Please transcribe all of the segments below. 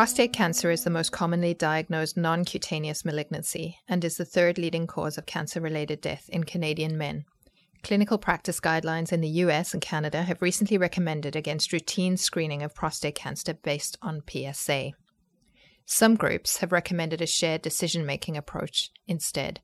Prostate cancer is the most commonly diagnosed non cutaneous malignancy and is the third leading cause of cancer related death in Canadian men. Clinical practice guidelines in the US and Canada have recently recommended against routine screening of prostate cancer based on PSA. Some groups have recommended a shared decision making approach instead.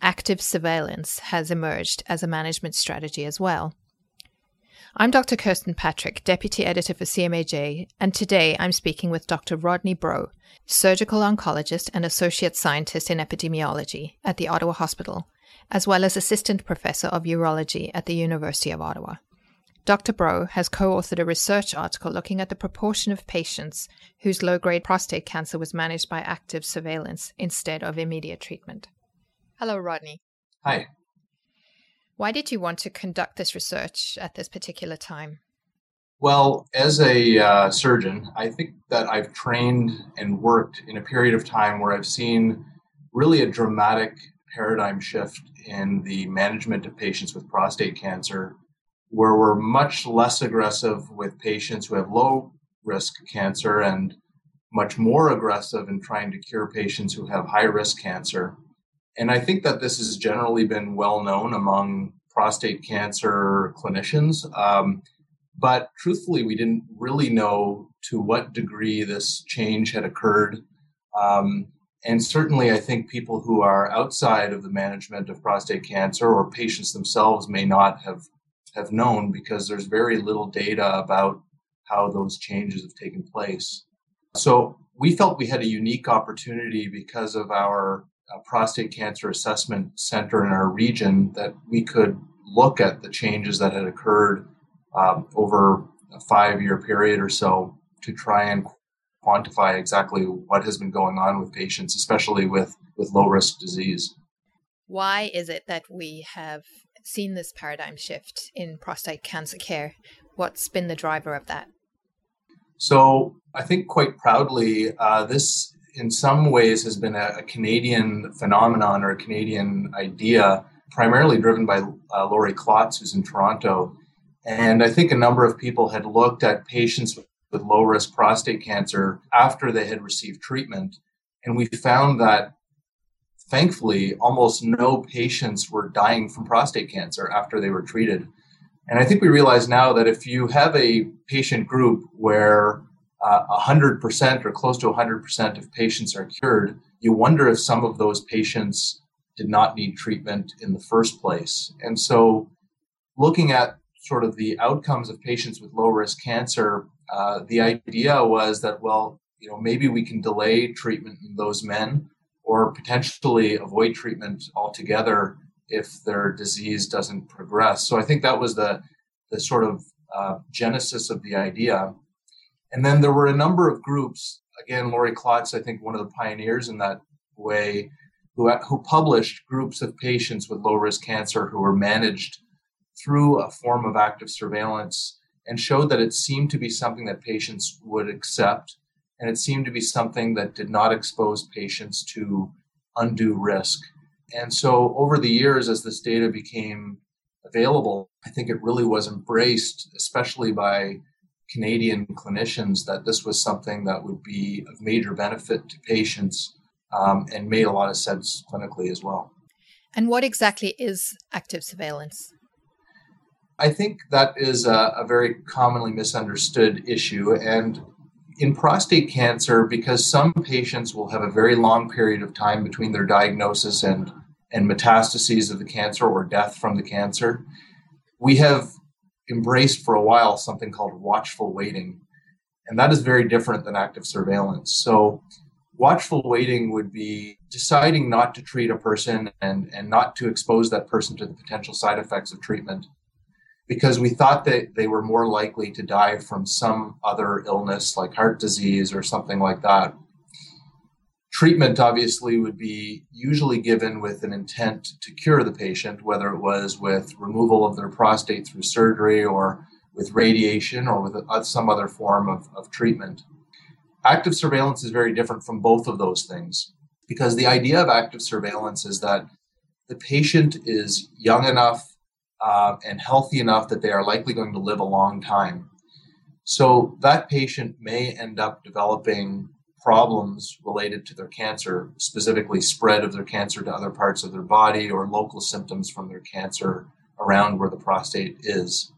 Active surveillance has emerged as a management strategy as well. I'm Dr. Kirsten Patrick, Deputy Editor for CMAJ, and today I'm speaking with Dr. Rodney Breau, surgical oncologist and associate scientist in epidemiology at the Ottawa Hospital, as well as assistant professor of urology at the University of Ottawa. Dr. Breau has co authored a research article looking at the proportion of patients whose low grade prostate cancer was managed by active surveillance instead of immediate treatment. Hello, Rodney. Hi. Why did you want to conduct this research at this particular time? Well, as a uh, surgeon, I think that I've trained and worked in a period of time where I've seen really a dramatic paradigm shift in the management of patients with prostate cancer, where we're much less aggressive with patients who have low risk cancer and much more aggressive in trying to cure patients who have high risk cancer. And I think that this has generally been well known among prostate cancer clinicians. Um, but truthfully, we didn't really know to what degree this change had occurred. Um, and certainly, I think people who are outside of the management of prostate cancer or patients themselves may not have, have known because there's very little data about how those changes have taken place. So we felt we had a unique opportunity because of our prostate cancer assessment center in our region that we could look at the changes that had occurred um, over a five year period or so to try and quantify exactly what has been going on with patients, especially with, with low risk disease. Why is it that we have seen this paradigm shift in prostate cancer care? What's been the driver of that? So, I think quite proudly, uh, this in some ways has been a, a, Canadian phenomenon or a Canadian idea, primarily driven by uh, Laurie Klotz, who's in Toronto. And I think a number of people had looked at patients with, with low risk prostate cancer after they had received treatment. And we found that thankfully, almost no patients were dying from prostate cancer after they were treated. And I think we realize now that if you have a patient group where uh, 100% or close to 100% of patients are cured, you wonder if some of those patients did not need treatment in the first place. And so, looking at sort of the outcomes of patients with low risk cancer, uh, the idea was that, well, you know, maybe we can delay treatment in those men or potentially avoid treatment altogether if their disease doesn't progress. So I think that was the, the sort of uh, genesis of the idea. And then there were a number of groups, again, Laurie Klotz, I think one of the pioneers in that way, who, who published groups of patients with low risk cancer who were managed through a form of active surveillance and showed that it seemed to be something that patients would accept. And it seemed to be something that did not expose patients to undue risk. And so over the years, as this data became available, I think it really was embraced, especially by Canadian clinicians that this was something that would be of major benefit to patients um, and made a lot of sense clinically as well. And what exactly is active surveillance? I think that is a, a very commonly misunderstood issue. And in prostate cancer, because some patients will have a very long period of time between their diagnosis and, and metastases of the cancer or death from the cancer, we have embraced for a while something called watchful waiting. And that is very different than active surveillance. So, watchful waiting would be deciding not to treat a person and, and not to expose that person to the potential side effects of treatment because we thought that they were more likely to die from some other illness like heart disease or something like that treatment obviously would be usually given with an intent to cure the patient, whether it was with removal of their prostate through surgery or with radiation or with some other form of, of treatment. Active surveillance is very different from both of those things because the idea of active surveillance is that the patient is young enough uh, and healthy enough that they are likely going to live a long time. So that patient may end up developing problems related to their cancer, specifically spread of their cancer to other parts of their body or local symptoms from their cancer around where the prostate is.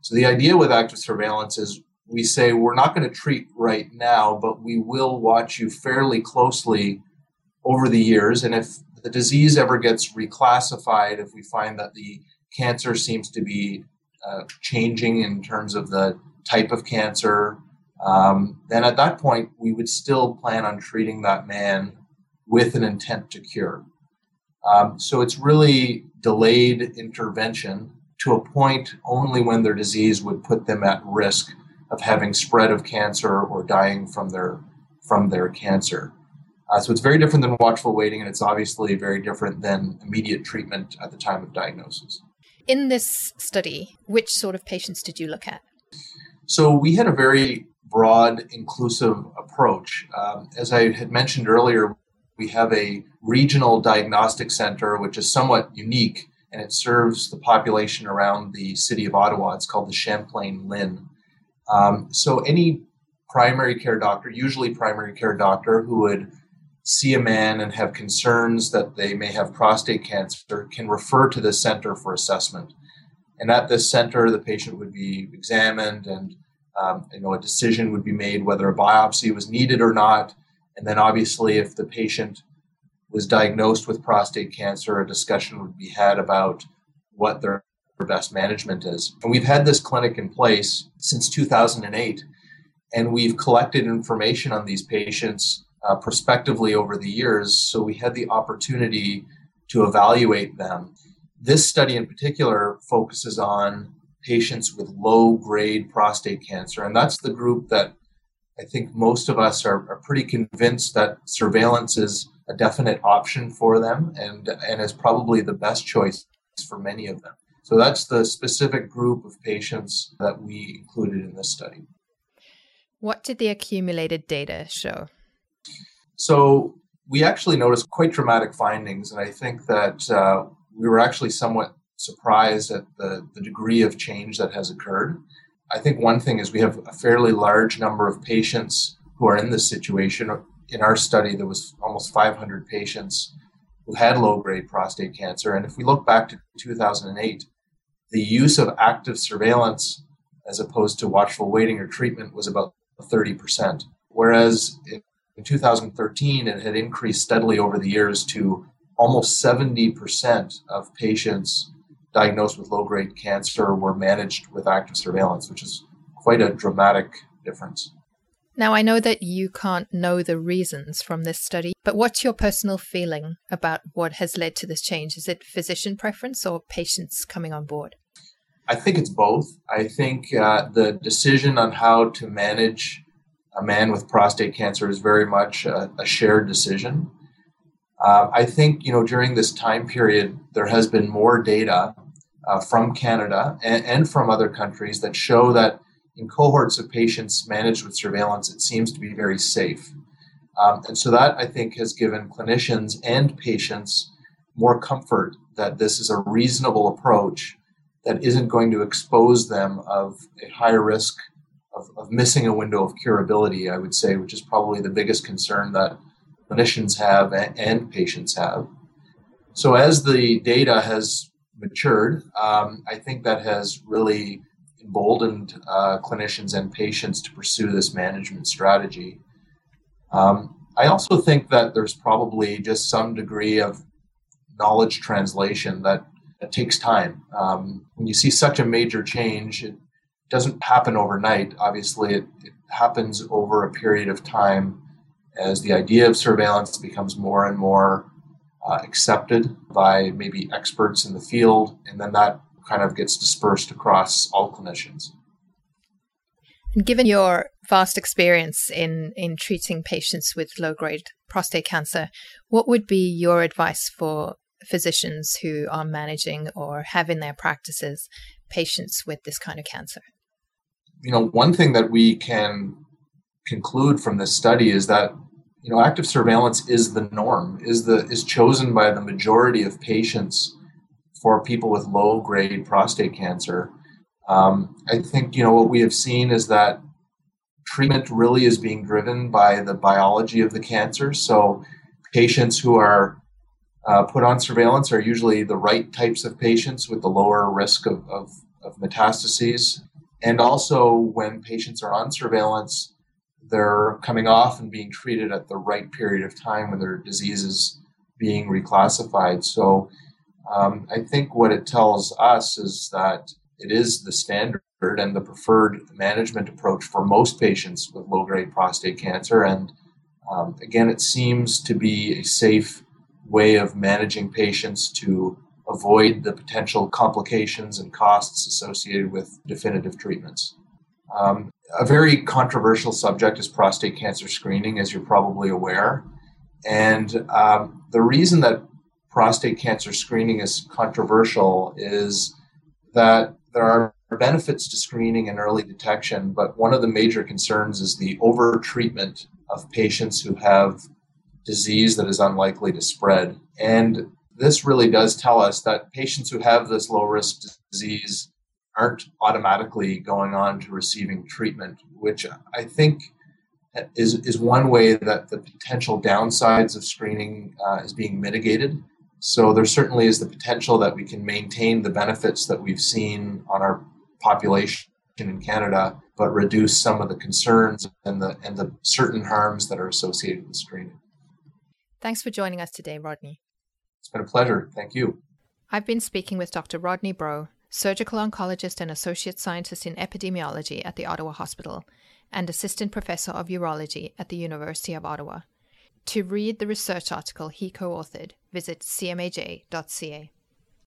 So the idea with active surveillance is we say we're not going to treat right now, but we will watch you fairly closely over the years. And if the disease ever gets reclassified, if we find that the cancer seems to be uh, changing in terms of the type of cancer, um, then at that point we would still plan on treating that man with an intent to cure. Um, so it's really delayed intervention to a point only when their disease would put them at risk of having spread of cancer or dying from their from their cancer. Uh, so it's very different than watchful waiting, and it's obviously very different than immediate treatment at the time of diagnosis. In this study, which sort of patients did you look at? So we had a very broad, inclusive approach. Um, as I had mentioned earlier, we have a regional diagnostic center, which is somewhat unique, and it serves the population around the city of Ottawa. It's called the Champlain LHIN. Um, so any primary care doctor, usually primary care doctor, who would see a man and have concerns that they may have prostate cancer can refer to this center for assessment. And at this center, the patient would be examined and um, you know, a decision would be made whether a biopsy was needed or not. And then obviously, if the patient was diagnosed with prostate cancer, a discussion would be had about what their best management is. And we've had this clinic in place since 2008, and we've collected information on these patients uh, prospectively over the years. So we had the opportunity to evaluate them. This study in particular focuses on patients with low grade prostate cancer, and that's the group that I think most of us are, are pretty convinced that surveillance is a definite option for them and, and is probably the best choice for many of them. So that's the specific group of patients that we included in this study. What did the accumulated data show? So we actually noticed quite dramatic findings, and I think that uh, we were actually somewhat surprised at the, the degree of change that has occurred. I think one thing is we have a fairly large number of patients who are in this situation. In our study, there was almost 500 patients who had low grade prostate cancer. And if we look back to 2008, the use of active surveillance as opposed to watchful waiting or treatment was about 30%. Whereas in 2013, it had increased steadily over the years to almost 70% of patients diagnosed with low grade cancer were managed with active surveillance, which is quite a dramatic difference. Now, I know that you can't know the reasons from this study, but what's your personal feeling about what has led to this change? Is it physician preference or patients coming on board? I think it's both. I think uh, the decision on how to manage a man with prostate cancer is very much a, a shared decision. Uh, I think you know during this time period there has been more data uh, from Canada and, and, from other countries that show that in cohorts of patients managed with surveillance, it seems to be very safe. Um, and so that I think has given clinicians and patients more comfort that this is a reasonable approach that isn't going to expose them of a higher risk of, of missing a window of curability, I would say, which is probably the biggest concern that clinicians have and, patients have. So, as the data has matured, um, I think that has really emboldened uh, clinicians and patients to pursue this management strategy. Um, I also think that there's probably just some degree of knowledge translation that, that takes time. Um, when you see such a major change, it, doesn't happen overnight. Obviously, it, it happens over a period of time as the idea of surveillance becomes more and more uh, accepted by maybe experts in the field, and then that kind of gets dispersed across all clinicians. Given your vast experience in, in treating patients with low grade prostate cancer, what would be your advice for physicians who are managing or have in their practices patients with this kind of cancer? you know, one thing that we can conclude from this study is that you know active surveillance is the norm is the is chosen by the majority of patients for people with low grade prostate cancer Um, I think you know what we have seen is that treatment really is being driven by the biology of the cancer. So patients who are uh, put on surveillance are usually the right types of patients with the lower risk of, of, of metastases. And also, when patients are on surveillance, they're coming off and being treated at the right period of time when their disease is being reclassified. So, um, I think what it tells us is that it is the standard and the preferred management approach for most patients with low grade prostate cancer. And um, again, it seems to be a safe way of managing patients to avoid the potential complications and costs associated with definitive treatments. Um, a very controversial subject is prostate cancer screening, as you're probably aware. And um, the reason that prostate cancer screening is controversial is that there are benefits to screening and early detection, but one of the major concerns is the over treatment of patients who have disease that is unlikely to spread. And this really does tell us that patients who have this low risk disease aren't automatically going on to receiving treatment, which I think is, is one way that the potential downsides of screening uh, is being mitigated. So there certainly is the potential that we can maintain the benefits that we've seen on our population in Canada, but reduce some of the concerns and the and the certain harms that are associated with screening. Thanks for joining us today, Rodney. It's been a pleasure. Thank you. I've been speaking with Dr. Rodney Breau, surgical oncologist and associate scientist in epidemiology at the Ottawa Hospital and assistant professor of urology at the University of Ottawa. To read the research article he co authored, visit cmaj.ca.